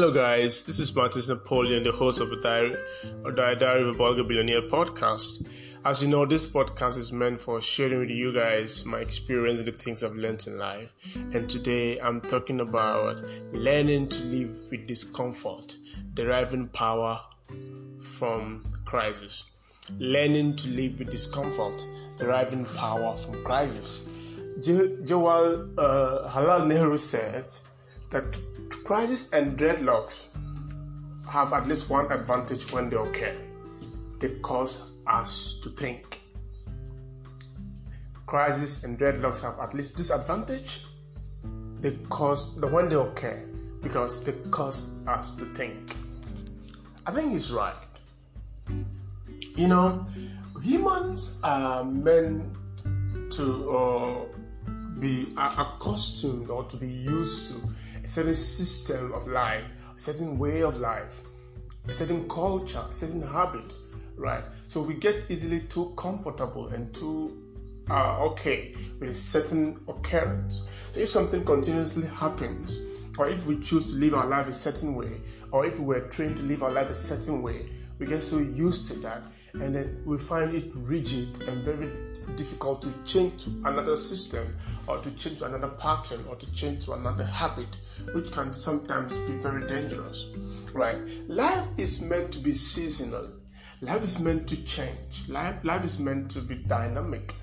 Hello, guys. This is Martins Napoleon, the host of the Diary, or Diary of a Bulgar Billionaire podcast. As you know, this podcast is meant for sharing with you guys my experience and the things I've learned in life. And today I'm talking about learning to live with discomfort, deriving power from crisis. Learning to live with discomfort, deriving power from crisis. Jawal uh, Halal Nehru said that crisis and dreadlocks have at least one advantage when they occur they cause us to think. Crisis and dreadlocks have at least disadvantage they cause the when they occur because they cause us to think. I think he's right. You know, humans are meant to uh, be accustomed or to be used to certain system of life, a certain way of life, a certain culture, a certain habit, right? So we get easily too comfortable and too uh, okay with a certain occurrence. So if something continuously happens, or if we choose to live our life a certain way, or if we were trained to live our life a certain way, we get so used to that and then we find it rigid and very difficult to change to another system or to change to another pattern or to change to another habit which can sometimes be very dangerous right? Life is meant to be seasonal. Life is meant to change. Life, life is meant to be dynamic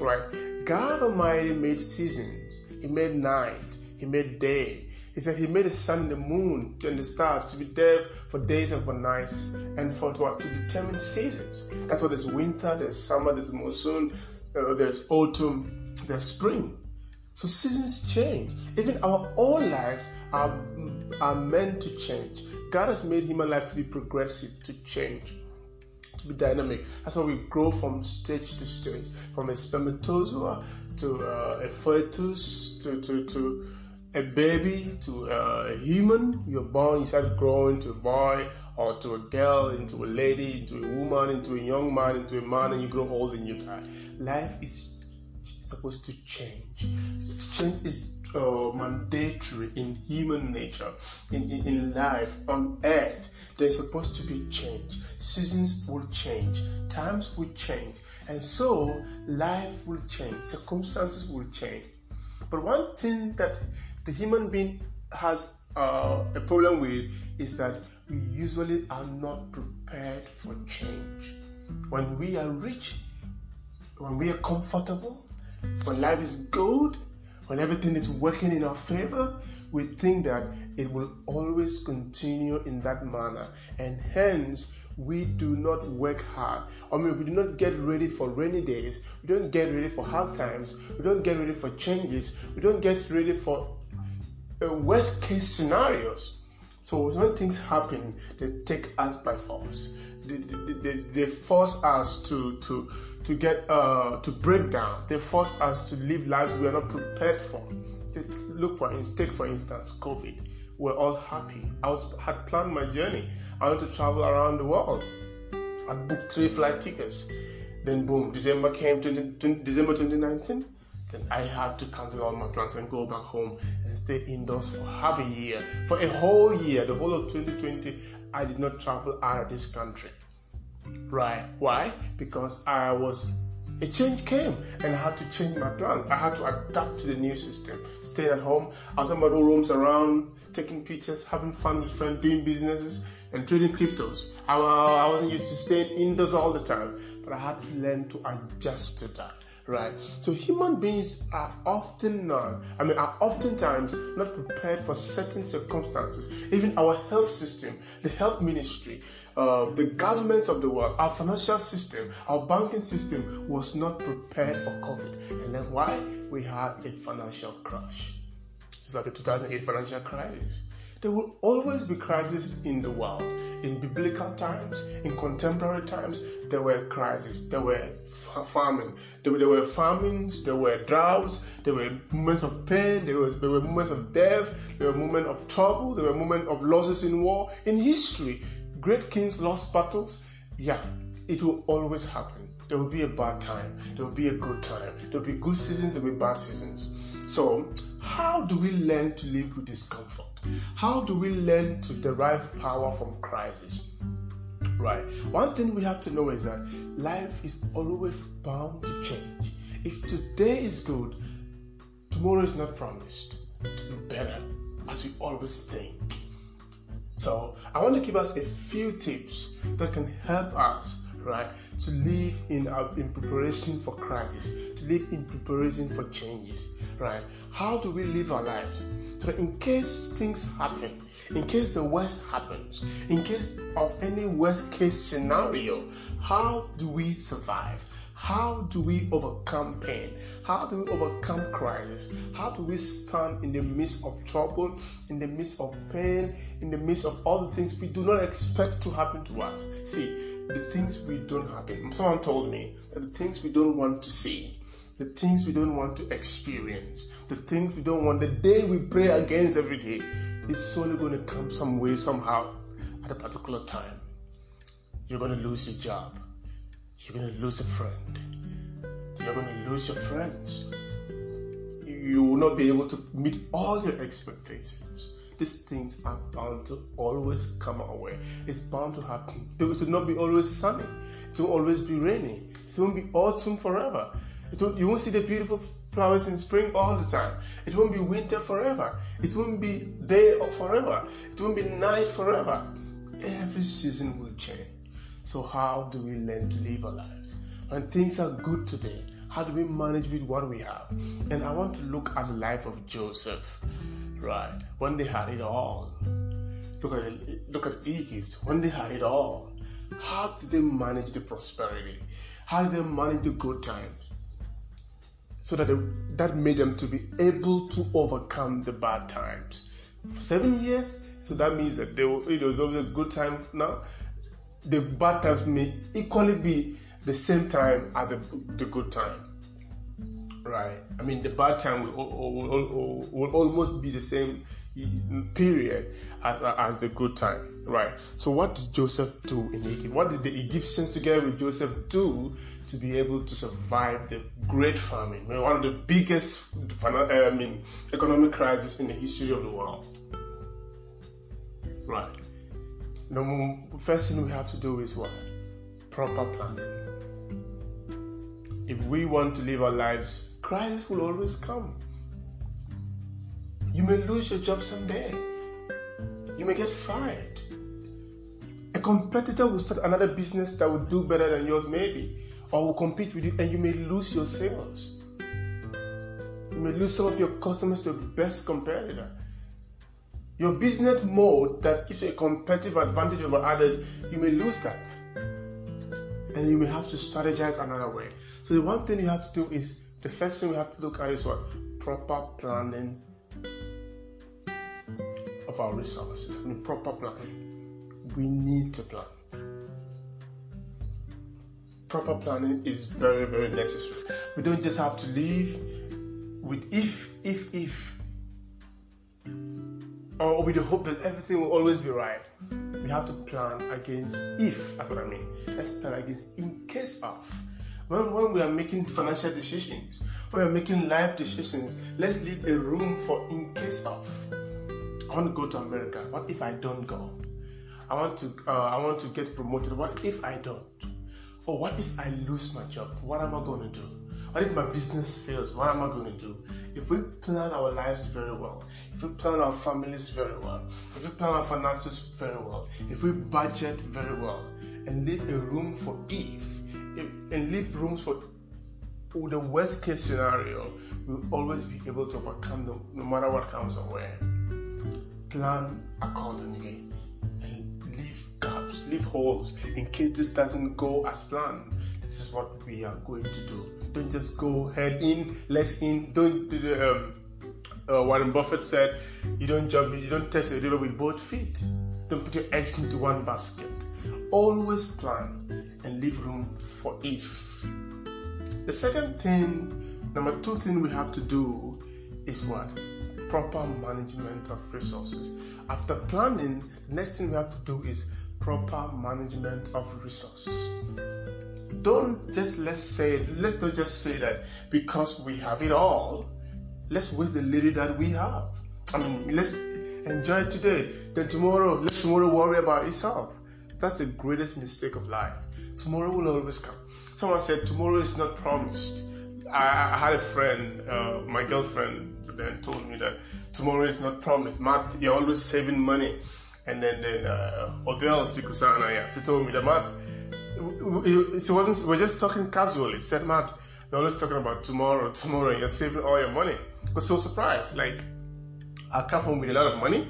right? God almighty made seasons. He made night he made day he said he made the sun and the moon and the stars to be there for days and for nights and for what to determine seasons. That's why there's winter, there's summer, there's monsoon, uh, there's autumn, there's spring. So seasons change. Even our own lives are, are meant to change. God has made human life to be progressive, to change, to be dynamic. That's why we grow from stage to stage, from a spermatozoa to uh, a fetus to, to, to a baby to a human, you're born, you start growing to a boy or to a girl, into a lady, into a woman, into a young man, into a man, and you grow old and you die. Life is supposed to change. Change is uh, mandatory in human nature, in, in, in life, on earth. There's supposed to be change. Seasons will change, times will change, and so life will change, circumstances will change. But one thing that the human being has uh, a problem with is that we usually are not prepared for change. When we are rich, when we are comfortable, when life is good, when everything is working in our favor, we think that it will always continue in that manner, and hence we do not work hard. I mean, we do not get ready for rainy days, we don't get ready for hard times, we don't get ready for changes, we don't get ready for uh, worst case scenarios. So when things happen, they take us by force. They, they, they, they force us to to to get uh, to break down. They force us to live lives we are not prepared for. Look for take for instance COVID. We're all happy. I was had planned my journey. I wanted to travel around the world. I booked three flight tickets. Then boom, December came. 20, 20, December 2019 then I had to cancel all my plans and go back home and stay indoors for half a year. For a whole year, the whole of 2020, I did not travel out of this country. Right? Why? Because I was a change came and I had to change my plan. I had to adapt to the new system. Staying at home, I was somebody who roams around, taking pictures, having fun with friends, doing businesses, and trading cryptos. I, I wasn't used to staying indoors all the time, but I had to learn to adjust to that right? So human beings are often not, I mean, are oftentimes not prepared for certain circumstances. Even our health system, the health ministry, uh, the governments of the world, our financial system, our banking system was not prepared for COVID. And then why? We had a financial crash. It's like the 2008 financial crisis. There will always be crises in the world. In biblical times, in contemporary times, there were crises. There were famine. There were, there were famines. There were droughts. There were moments of pain. There, was, there were moments of death. There were moments of trouble. There were moments of losses in war. In history, great kings lost battles. Yeah, it will always happen. There will be a bad time. There will be a good time. There will be good seasons. There will be bad seasons. So, how do we learn to live with discomfort? How do we learn to derive power from crisis? Right. One thing we have to know is that life is always bound to change. If today is good, tomorrow is not promised to be better, as we always think. So, I want to give us a few tips that can help us, right, to live in our, in preparation for crisis, to live in preparation for changes, right? How do we live our lives? So in case things happen, in case the worst happens, in case of any worst case scenario, how do we survive? How do we overcome pain? How do we overcome crisis? How do we stand in the midst of trouble, in the midst of pain, in the midst of all the things we do not expect to happen to us? See, the things we don't happen. Someone told me that the things we don't want to see, the things we don't want to experience, the things we don't want, the day we pray against every day, is only going to come some way, somehow, at a particular time. You're going to lose your job you're going to lose a friend. You're going to lose your friends. You will not be able to meet all your expectations. These things are bound to always come our way. It's bound to happen. It will not be always sunny. It will always be rainy. It won't be autumn forever. Will, you won't see the beautiful flowers in spring all the time. It won't be winter forever. It won't be day forever. It won't be night forever. Every season will change. So, how do we learn to live our lives? When things are good today, how do we manage with what we have? And I want to look at the life of Joseph, right? When they had it all. Look at look at Egypt. When they had it all, how did they manage the prosperity? How did they manage the good times? So that they, that made them to be able to overcome the bad times. For seven years, so that means that they were, it was always a good time now the bad times may equally be the same time as a, the good time. Right? I mean, the bad time will, will, will, will almost be the same period as, as the good time. Right? So, what did Joseph do in Egypt? What did the Egyptians together with Joseph do to be able to survive the great famine? One of the biggest I mean, economic crisis in the history of the world. Right? The first thing we have to do is what? Proper planning. If we want to live our lives, crisis will always come. You may lose your job someday. You may get fired. A competitor will start another business that will do better than yours, maybe, or will compete with you, and you may lose your sales. You may lose some of your customers to the best competitor. Your business mode that gives you a competitive advantage over others, you may lose that. And you may have to strategize another way. So the one thing you have to do is the first thing we have to look at is what? Proper planning of our resources. I mean proper planning. We need to plan. Proper planning is very, very necessary. We don't just have to live with if, if, if or with the hope that everything will always be right. We have to plan against if, that's what I mean. Let's plan against in case of. When, when we are making financial decisions, when we are making life decisions, let's leave a room for in case of. I want to go to America. What if I don't go? I want to uh, I want to get promoted. What if I don't? Or what if I lose my job? What am I going to do? What if my business fails? What am I going to do? If we plan our lives very well, if we plan our families very well, if we plan our finances very well, if we budget very well, and leave a room for if, if and leave rooms for the worst case scenario, we'll always be able to overcome no, no matter what comes our way. Plan accordingly and leave gaps, leave holes in case this doesn't go as planned. This is what we are going to do. Don't just go head in, legs in. Don't. Um, uh, Warren Buffett said, "You don't jump. You don't test the river with both feet. Don't put your eggs into one basket. Always plan and leave room for if." The second thing, number two thing we have to do is what? Proper management of resources. After planning, next thing we have to do is proper management of resources don't just let's say let's not just say that because we have it all, let's waste the little that we have. I mean, let's enjoy today. Then tomorrow, let tomorrow worry about itself. That's the greatest mistake of life. Tomorrow will always come. Someone said tomorrow is not promised. I, I had a friend, uh, my girlfriend, then told me that tomorrow is not promised. Matt, you're always saving money. And then then uh, Odell Sikusana, yeah, she told me that Matt, she wasn't. We're just talking casually. Said Matt, you're always talking about tomorrow, tomorrow. You're saving all your money. I was so surprised. Like I come home with a lot of money,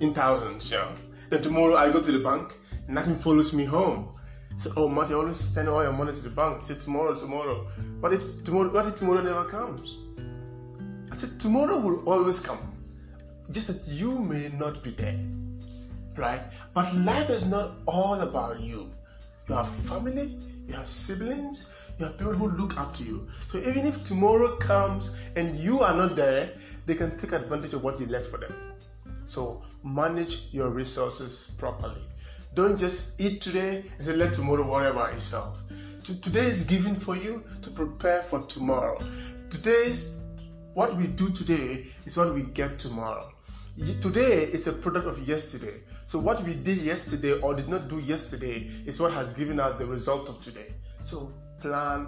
in thousands, yeah. Then tomorrow I go to the bank, nothing follows me home. So, oh, Matt, you always send all your money to the bank. Say tomorrow, tomorrow. What if tomorrow? What if tomorrow never comes? I said tomorrow will always come, just that you may not be there, right? But life is not all about you. You have family, you have siblings, you have people who look up to you. So even if tomorrow comes and you are not there, they can take advantage of what you left for them. So manage your resources properly. Don't just eat today and say, let tomorrow worry about itself. Today is given for you to prepare for tomorrow. Today's what we do today is what we get tomorrow. Today is a product of yesterday. So what we did yesterday or did not do yesterday is what has given us the result of today. So plan.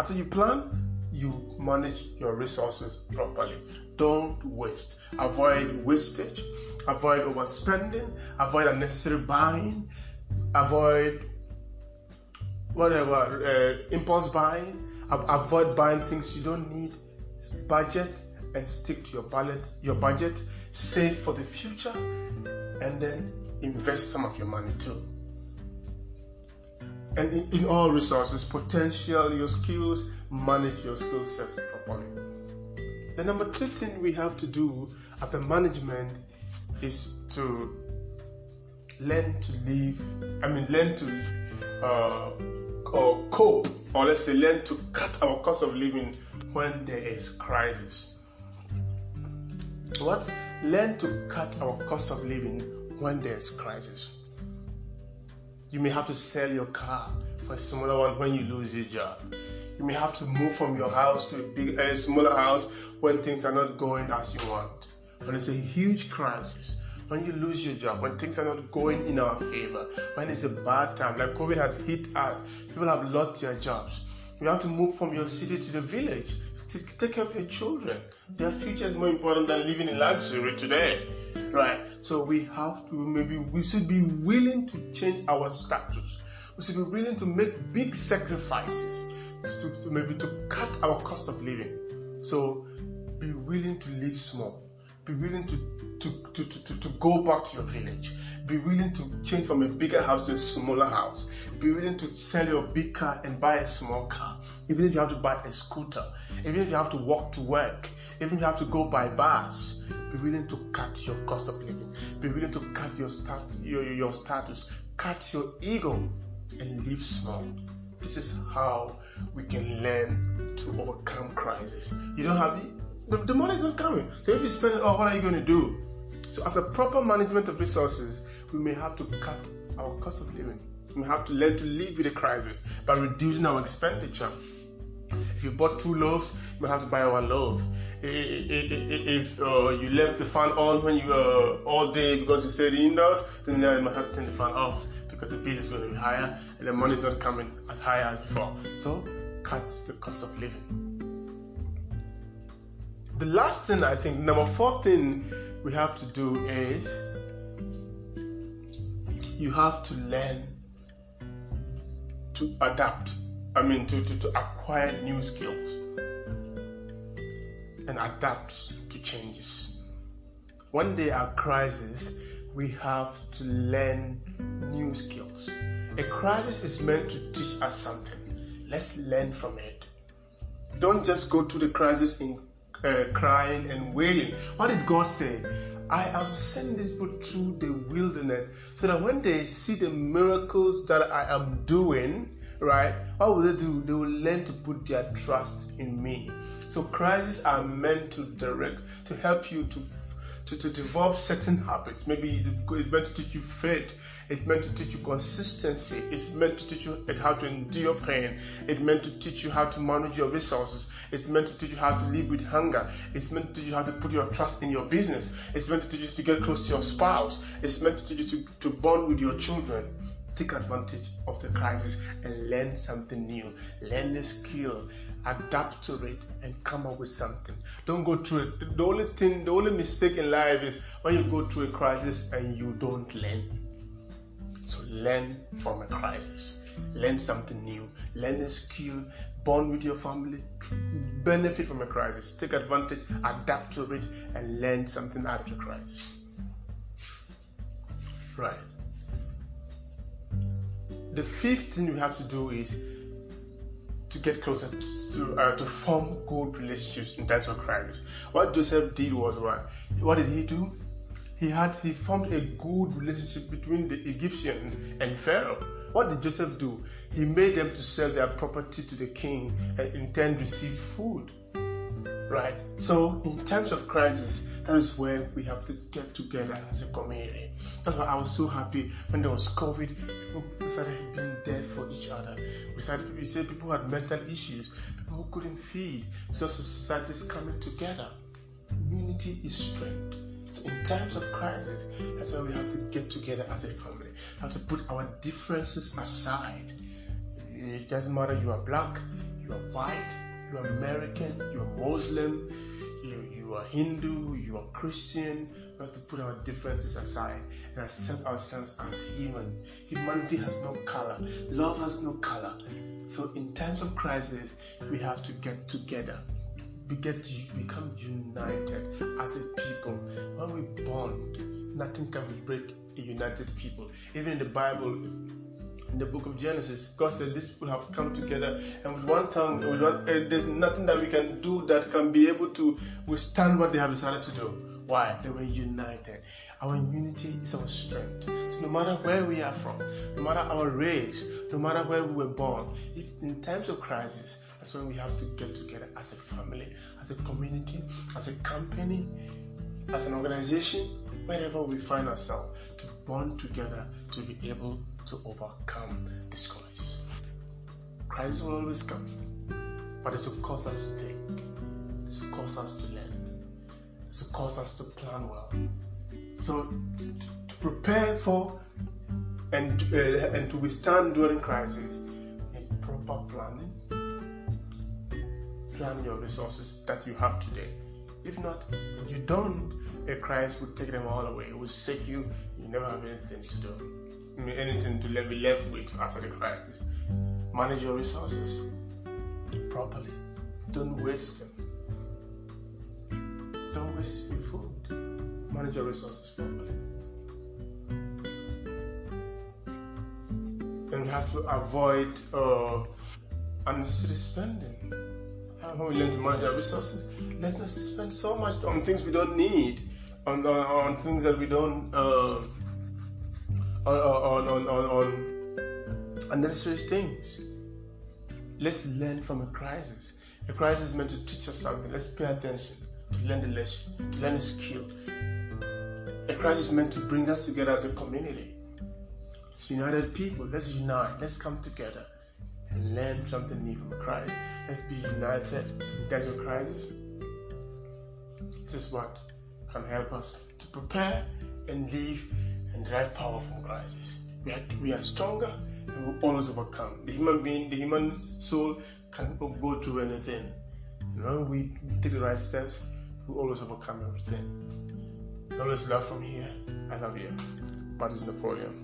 After you plan, you manage your resources properly. Don't waste. Avoid wastage. Avoid overspending. Avoid unnecessary buying. Avoid whatever uh, impulse buying. Avoid buying things you don't need. Budget and stick to your budget. Your budget. Save for the future, and then invest some of your money too and in, in, all resources, potential, your skills, manage your skill set properly. The number three thing we have to do after management is to learn to live, I mean, learn to uh, or cope, or let's say, learn to cut our cost of living when there is crisis. What? Learn to cut our cost of living when there's crisis. You may have to sell your car for a smaller one when you lose your job. You may have to move from your house to a big, a smaller house when things are not going as you want. When it's a huge crisis, when you lose your job, when things are not going in our favor, when it's a bad time, like COVID has hit us, people have lost their jobs. You have to move from your city to the village to take care of your children. Their future is more important than living in luxury today, right? So we have to maybe we should be willing to change our status. We should be willing to make big sacrifices to, to maybe to cut our cost of living. So be willing to live small. Be willing to, to, to, to, to go back to your village. Be willing to change from a bigger house to a smaller house. Be willing to sell your big car and buy a small car. Even if you have to buy a scooter. Even if you have to walk to work. Even if you have to go by bus. Be willing to cut your cost of living. Be willing to cut your, stat, your, your status. Cut your ego and live small. This is how we can learn to overcome crisis. You don't have the, the, the money is not coming. So if you spend it all, what are you going to do? So as a proper management of resources, we may have to cut our cost of living. We have to learn to live with the crisis by reducing our expenditure. If you bought two loaves, you might have to buy one loaf. If uh, you left the fan on when you uh, all day because you stayed indoors, then you might have to turn the fan off because the bill is going to be higher and the money is not coming as high as before. So, cut the cost of living. The last thing I think, number four thing we have to do is you have to learn to adapt. I mean, to, to, to acquire new skills and adapt to changes. When there are crises, we have to learn new skills. A crisis is meant to teach us something. Let's learn from it. Don't just go to the crisis in uh, crying and wailing. What did God say? I am sending these people through the wilderness so that when they see the miracles that I am doing, right, what will they do? They will learn to put their trust in me. So crises are meant to direct, to help you to to, to develop certain habits. Maybe it's meant to teach you faith. It's meant to teach you consistency. It's meant to teach you how to endure pain. It's meant to teach you how to manage your resources. It's meant to teach you how to live with hunger. It's meant to teach you how to put your trust in your business. It's meant to teach you to get close to your spouse. It's meant to teach you to, to bond with your children take advantage of the crisis and learn something new. Learn a skill, adapt to it, and come up with something. Don't go through it. The only thing, the only mistake in life is when you go through a crisis and you don't learn. So learn from a crisis. Learn something new. Learn a skill. Bond with your family. Benefit from a crisis. Take advantage. Adapt to it, and learn something out of the crisis. Right. The fifth thing you have to do is to get closer to uh, to form good relationships in times of crisis. What Joseph did was what? What did he do? He had he formed a good relationship between the Egyptians and Pharaoh. What did Joseph do? He made them to sell their property to the king and in turn receive food. Right? So in times of crisis, that is where we have to get together as a community. That's why I was so happy when there was COVID. People started being there for each other. We started. We said people had mental issues. People who couldn't feed. So societies coming together. Unity is strength. So in times of crisis, that's why we have to get together as a family. We have to put our differences aside. It doesn't matter you are black, you are white, you are American, you are Muslim, you, you are Hindu, you are Christian. We have to put our differences aside and accept ourselves as human. Humanity has no color, love has no color. So, in times of crisis, we have to get together. We get to become united as a people. When we bond, nothing can break a united people. Even in the Bible, in the book of Genesis, God said these people have come together and with one tongue, with one, uh, there's nothing that we can do that can be able to withstand what they have decided to do. Why? They were united. Our unity is our strength. So no matter where we are from, no matter our race, no matter where we were born, if in times of crisis, that's when we have to get together as a family, as a community, as a company, as an organization, wherever we find ourselves, to bond together to be able to overcome this crisis. Crisis will always come, but it's to cause us to think, it's to cause us to learn, it's to cause us to plan well. So, to prepare for and, uh, and to withstand during crisis, need proper planning. Plan your resources that you have today. If not, you don't, a crisis will take them all away. It will shake you. You never have anything to do anything to be left with after the crisis. Manage your resources properly. Don't waste them. Don't waste your food. Manage your resources properly. And we have to avoid uh, unnecessary spending. When we learn to manage our resources, let's not spend so much on things we don't need, on, on, on things that we don't. Uh, on, on, on, on unnecessary things. Let's learn from a crisis. A crisis is meant to teach us something. Let's pay attention to learn the lesson, to learn a skill. A crisis is meant to bring us together as a community. It's united people. Let's unite. Let's come together and learn something new from a crisis. Let's be united in times of crisis. This is what can help us to prepare and live and derive power from crisis. We are, we are stronger and we always overcome. The human being, the human soul can go through anything. And when we take the right steps, we always overcome everything. So always love from here. I love you. Martins Napoleon.